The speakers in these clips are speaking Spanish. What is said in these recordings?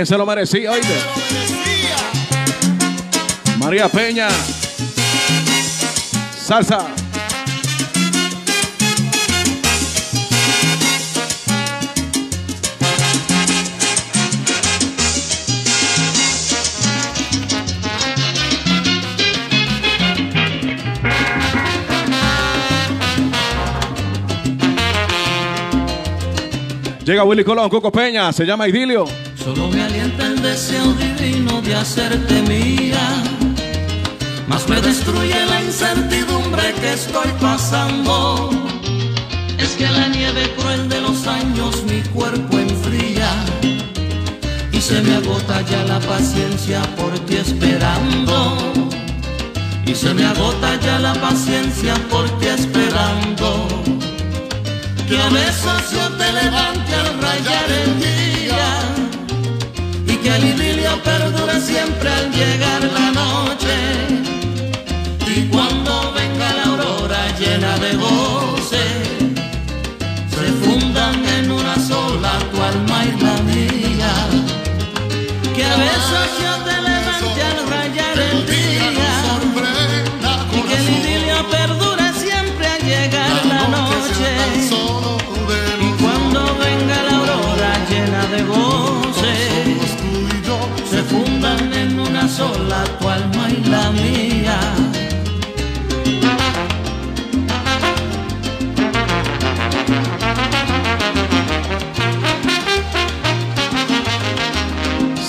También se lo merecía, oíste. lo merecía. María Peña. Salsa. Llega Willy Colón, Coco Peña, se llama Idilio. Solo me alienta el deseo divino de hacerte mía. Más me destruye la incertidumbre que estoy pasando. Es que la nieve cruel de los años mi cuerpo enfría. Y se me agota ya la paciencia por ti esperando. Y se me agota ya la paciencia por ti esperando. Que a besos yo te levante al rayar el día que el idilio perdure siempre al llegar la noche. Y cuando venga la aurora llena de goce,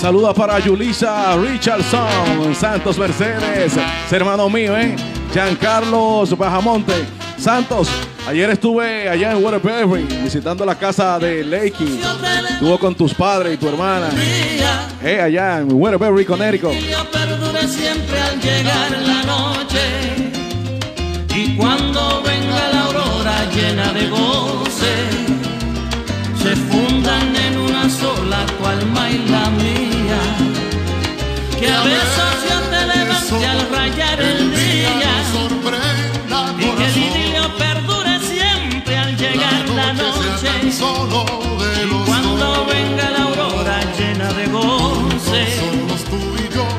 Saluda para Yulisa Richardson, Santos Mercedes, es hermano mío, ¿eh? Giancarlos Bajamonte. Santos, ayer estuve allá en Waterbury visitando la casa de Lakey. Estuvo con tus padres y tu hermana, eh, allá en Waterbury, Connecticut. siempre al llegar la noche. Y cuando venga la aurora llena de goce, se fundan en una sola tu alma noche. Y cuando venga la aurora llena de goce,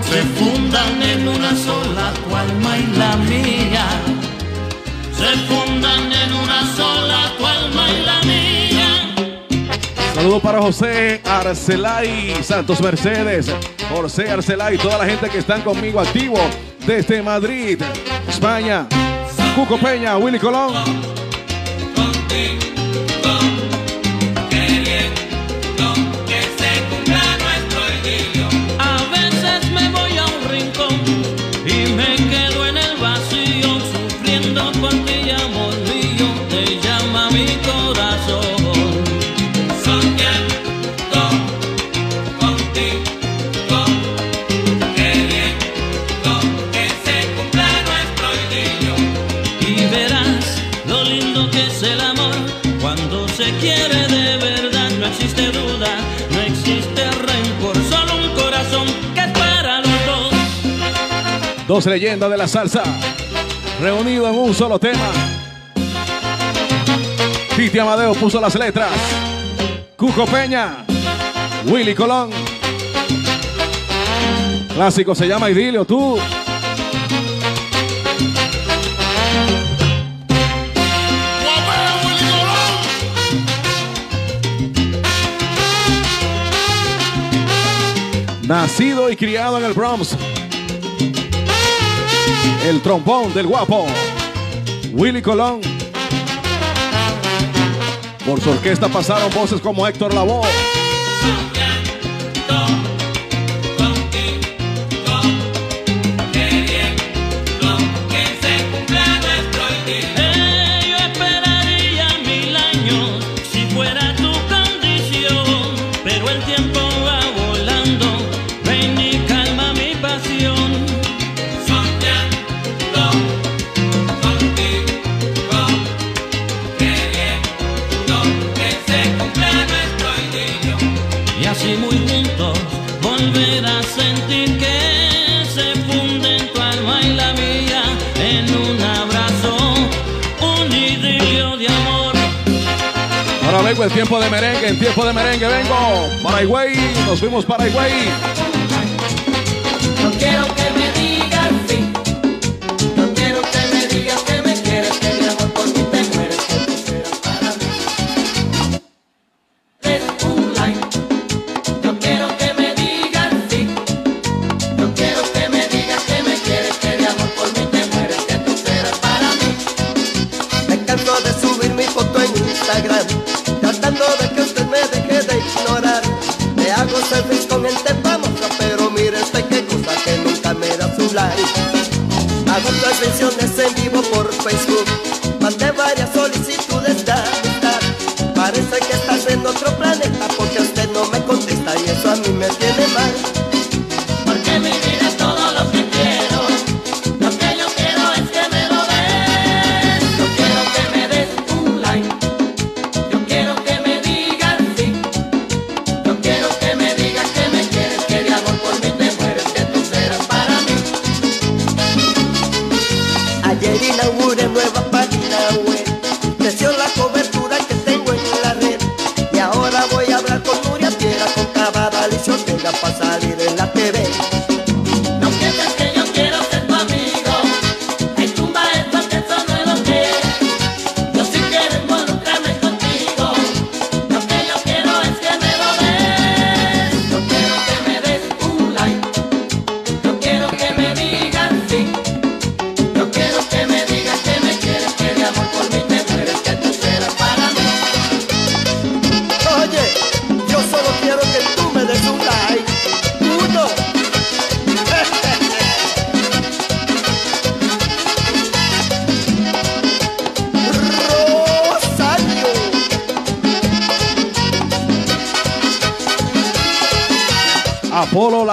se fundan en una sola tu alma y la mía. Se fundan en una sola tu alma y la mía. Saludos para José Arcelay, Santos Mercedes, José Arcelay, toda la gente que están conmigo activo desde Madrid, España. Cuco Peña, Willy Colón. Leyenda de la salsa, reunido en un solo tema. Titi Amadeo puso las letras. Cuco Peña, Willy Colón. Clásico se llama Idilio, tú. Nacido y criado en el Bronx, el trombón del guapo, Willy Colón. Por su orquesta pasaron voces como Héctor Lavoe. fue el tiempo de merengue, en tiempo de merengue vengo. Paraguay, nos fuimos Paraguay. No cantar. Hago transmisiones en vivo por Facebook. passar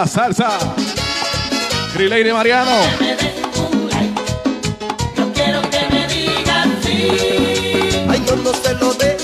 salsa. Grilei de Mariano. Yo quiero que me digas sí. Ay, yo no se.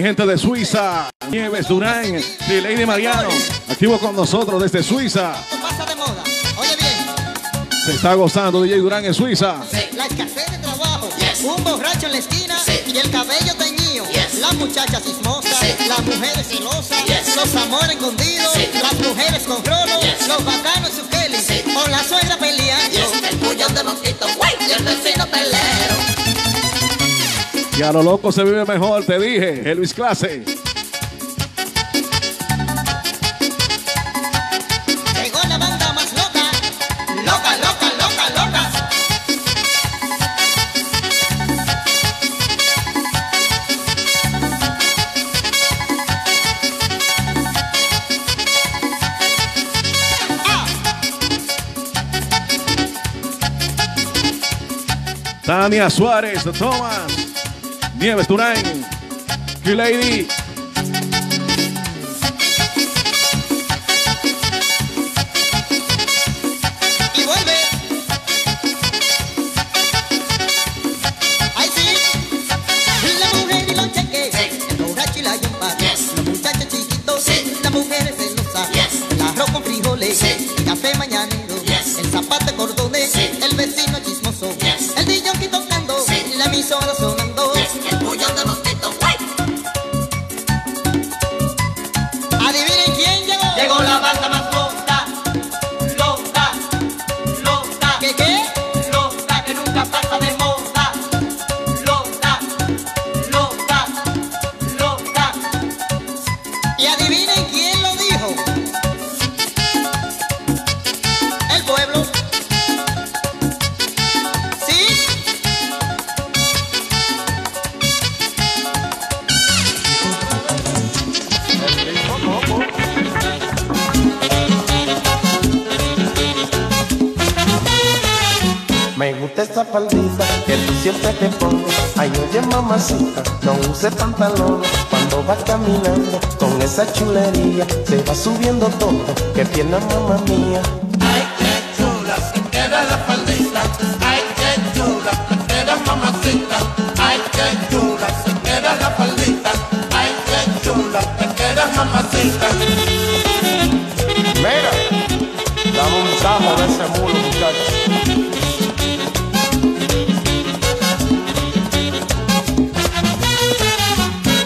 Mi gente de Suiza. Nieves Durán y Lady Mariano. Activo con nosotros desde Suiza. Pasa de moda. Oye bien, Se está gozando DJ Durán en Suiza. la escasez de trabajo, Yes. un borracho en la esquina Sí. y el cabello teñido, Yes. las muchachas chismosas, Sí. las mujeres celosas, Yes. los amores escondidos, Sí. las mujeres con rolo, Yes. los bacanos y su Kelly, Sí. con la suegra peleando. El puñón de mosquito, güey, y el vecino pelero. Y a lo loco se vive mejor, te dije. Elvis Clase. Llegó la banda más loca, Loca, loca, loca, loca. Tania Suárez, Thomas. Nieves Durán. Q-Lady. Cuando vas caminando con esa chulería, se va subiendo todo. Que pierna, mamá mía. Ay, qué chula, queda la faldita. Ay, qué chula, queda mamacita. Ay, qué chula, queda la faldita. Ay, qué chula, queda mamacita.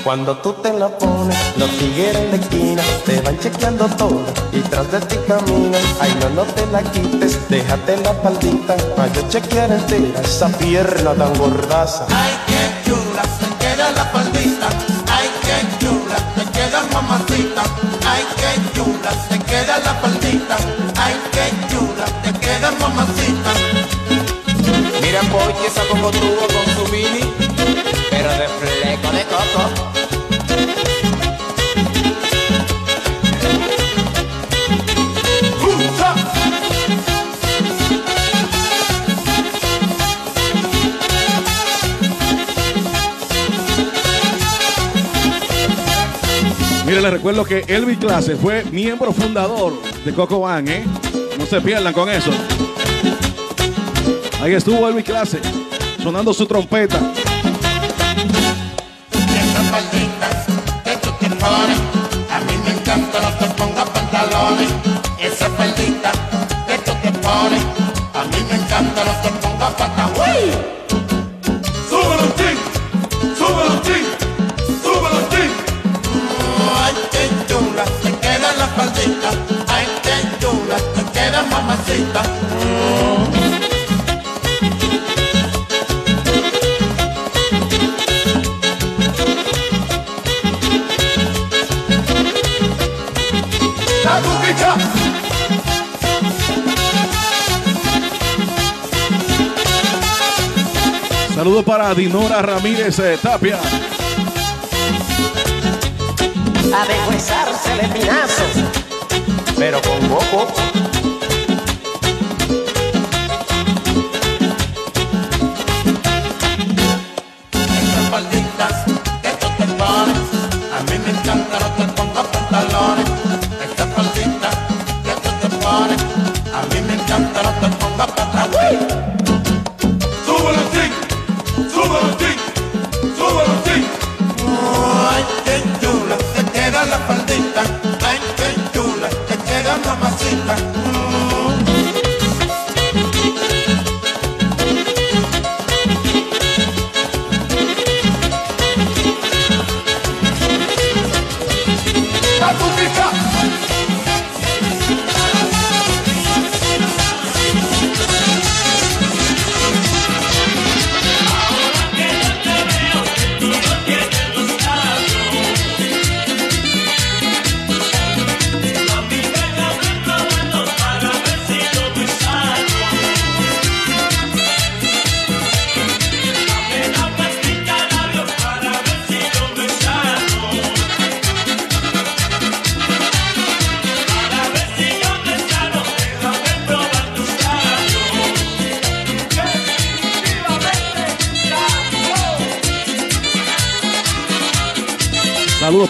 Cuando tú te la pones, los tigres en la esquina te van chequeando todo y tras de ti caminan. Ay, no, no te la quites, déjate la faldita para yo chequear entera esa pierna tan gordaza. Ay, qué chula, se queda la faldita. Ay, qué chula, se queda mamacita. Ay, qué chula, se queda la faldita. Ay, qué chula, te queda mamacita. Mira Pochi esa cocotudo con su mini, pero de fleco de coco. Mire, les recuerdo que Elvis Clase fue miembro fundador de Coco Van, ¿eh? No se pierdan con eso. Ahí estuvo Elvis Clase, sonando su trompeta. Encanta, no te pongas pantalones. Esa faldita que tú te pones, a mí me encanta, no te pongas pantalones. ¡Súbelo, ching! ¡Súbelo, ching! ¡Súbelo, ching! Ay, qué chula, se queda la faldita. Ay, qué chula, se queda mamacita. ¡La cuquicha! Saludos para Dinora Ramírez eh, Tapia. A deshuesarse de pinazo, pero con boco.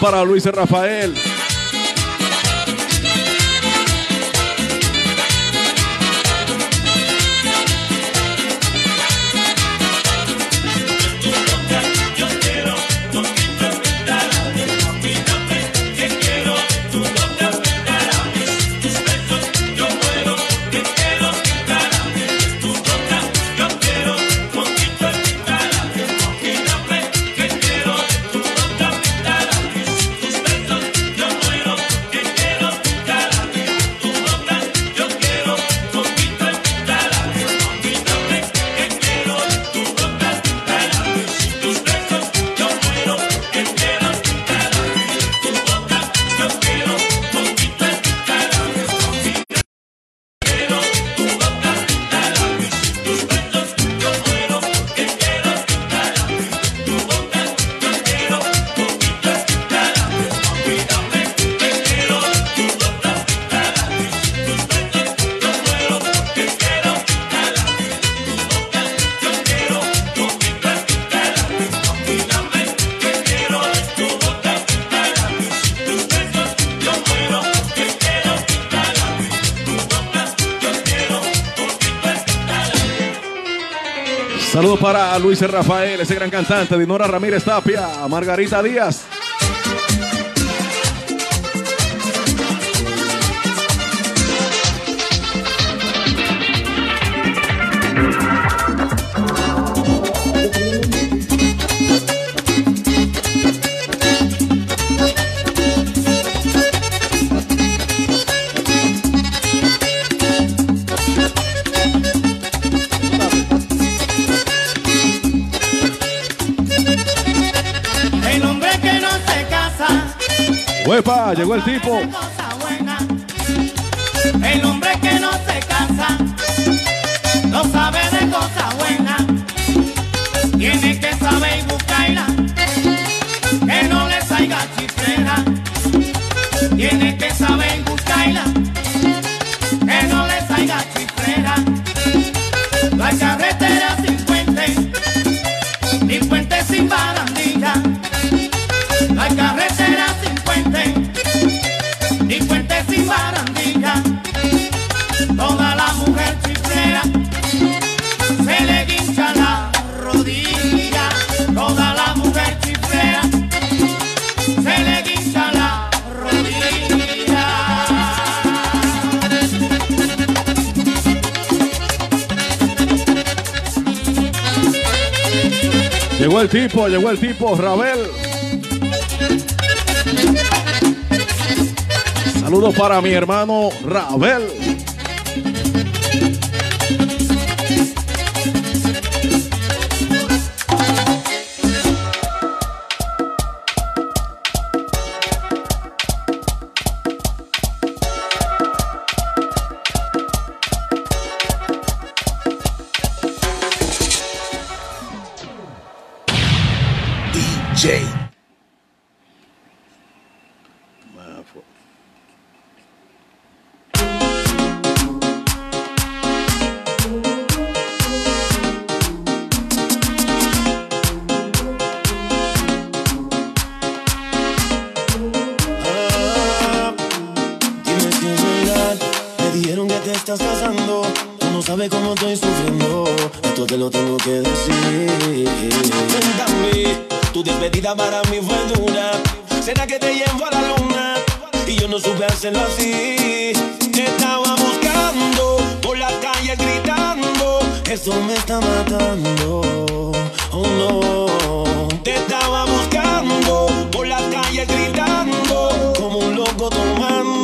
para Luis Rafael. Saludos para Luis Rafael, ese gran cantante, Dinora Ramírez Tapia, Margarita Díaz, llegó el tipo. tipo, llegó el tipo, Rabel. Saludos para mi hermano Rabel. DJ. estás casando. Tú no sabes cómo estoy sufriendo. Esto te lo tengo que decir despedida para mí fue dura. ¿Será que te llevo a la luna? Y yo no supe hacerlo así. Te estaba buscando por las calles gritando. Eso me está matando. Oh no. Te estaba buscando por las calles gritando. Como un loco tomando.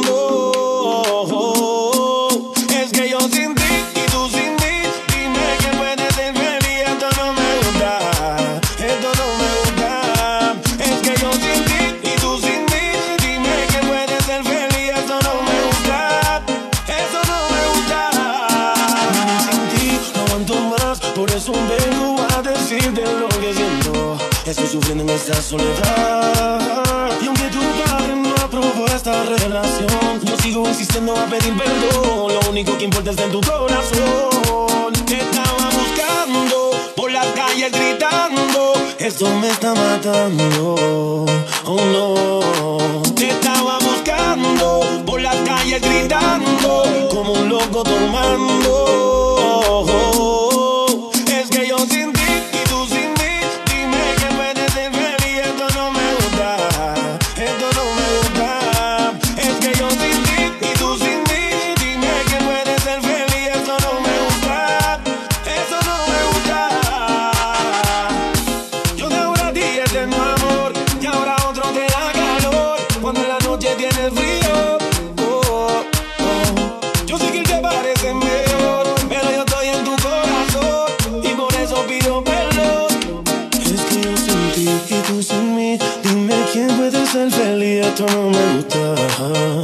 soledad. Y aunque tu padre no aprobó esta relación, yo sigo insistiendo a pedir perdón. Lo único que importa es en tu corazón. Te estaba buscando por las calles gritando. Esto me está matando. Oh no. tú no me gustas.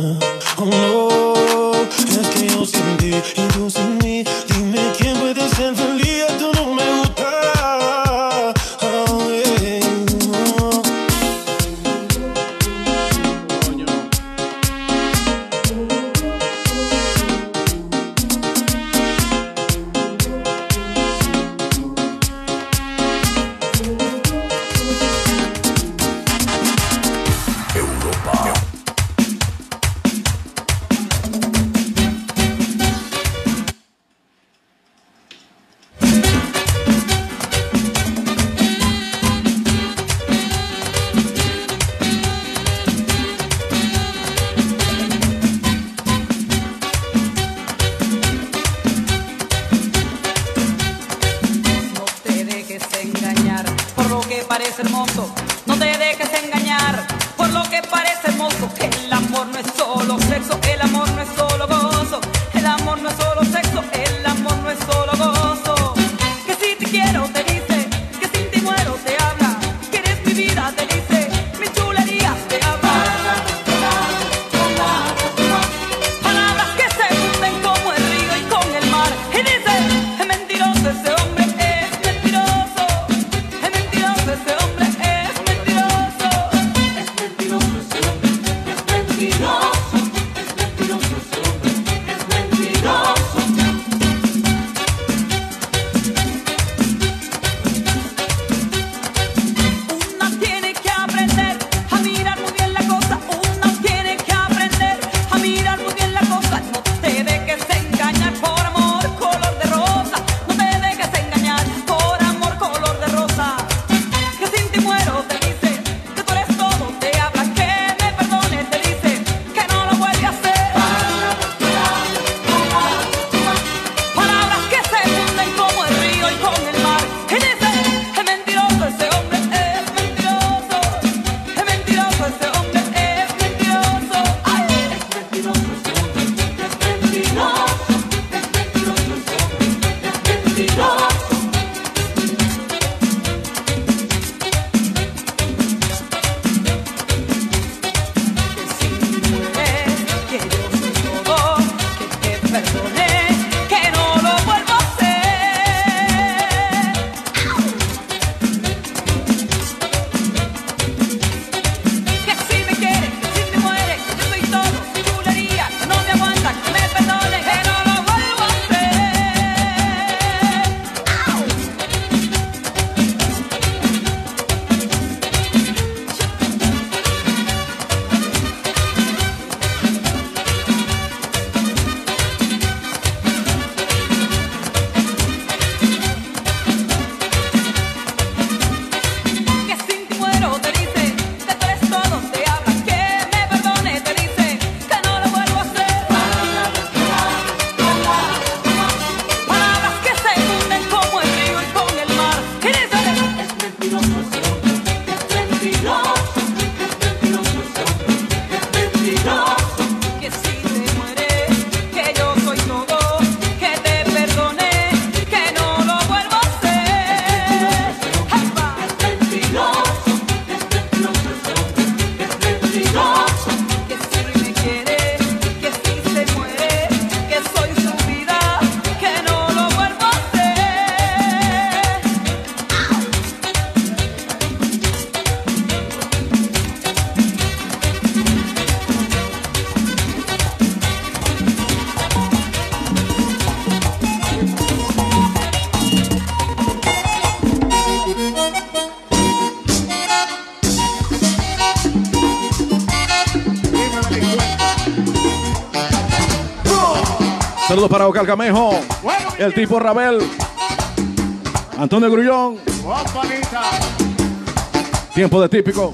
Saludos para Ocal Camejo. El tipo Rabel. Antonio Grullón. Tiempo de típico.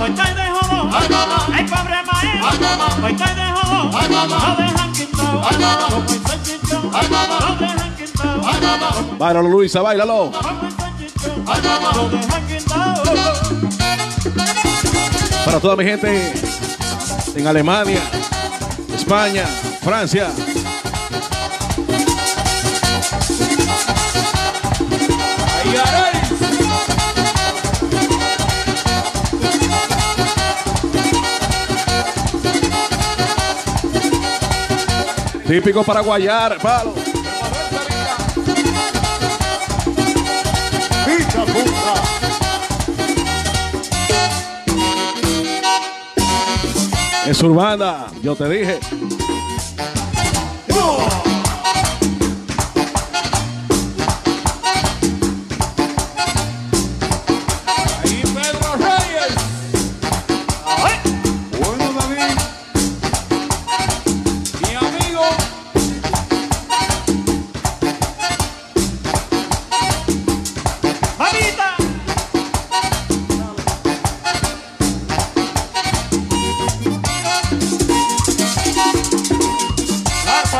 Hoy estoy de jodón. Ay, pobre maestro. Hoy estoy de jodón. Lo dejan quitado. Como ese chichón. Lo dejan quitado. Báilalo, Luisa, báilalo. Lo dejan quitado. Para toda mi gente en Alemania, España, Francia. Típico para guayar, palo. Es urbana, yo te dije. Ahí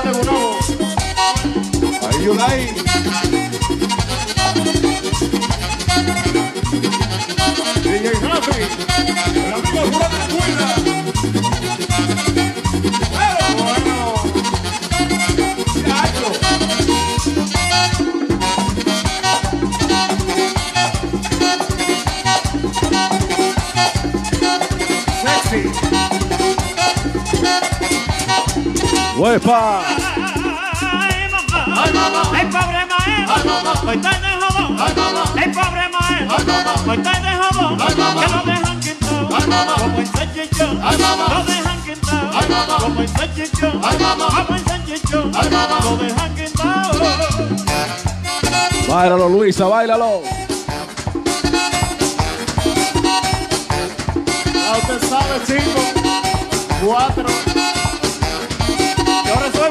de. Ahí. DJ Rafi. El amigo ¡Huepa! Ay, pobre maestro, hoy estoy de jodón. Ay, pobre maestro, hoy estoy de jodón. Que lo dejan quitado, como ese chichón. Lo dejan quitado, como ese chichón. Como ese chichón, lo dejan quitado. Báilalo, Luisa, báilalo. Ya usted sabe, cinco, cuatro.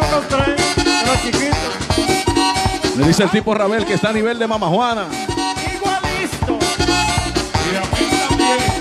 Yo resuelvo con tres, pero chiquito. Le dice el tipo Rabel que está a nivel de Mama Juana. Igualito. Y a mí también.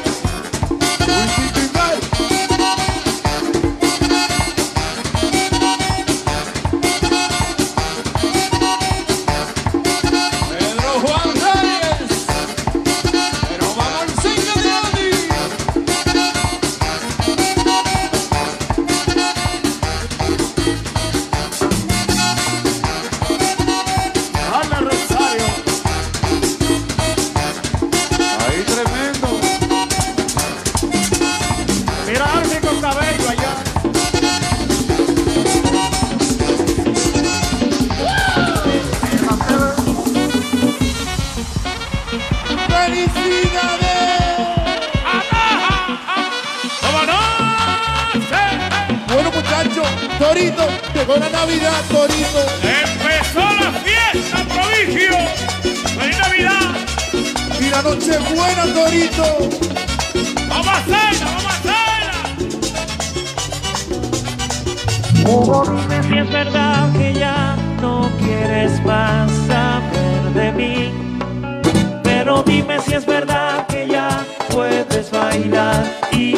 Empezó la fiesta, prodigio. ¡Feliz Navidad! Y la noche buena, Torito. ¡Vamos a hacerla, vamos a hacerla! Hugo, dime si es verdad que ya no quieres más saber de mí. Pero dime si es verdad que ya puedes bailar y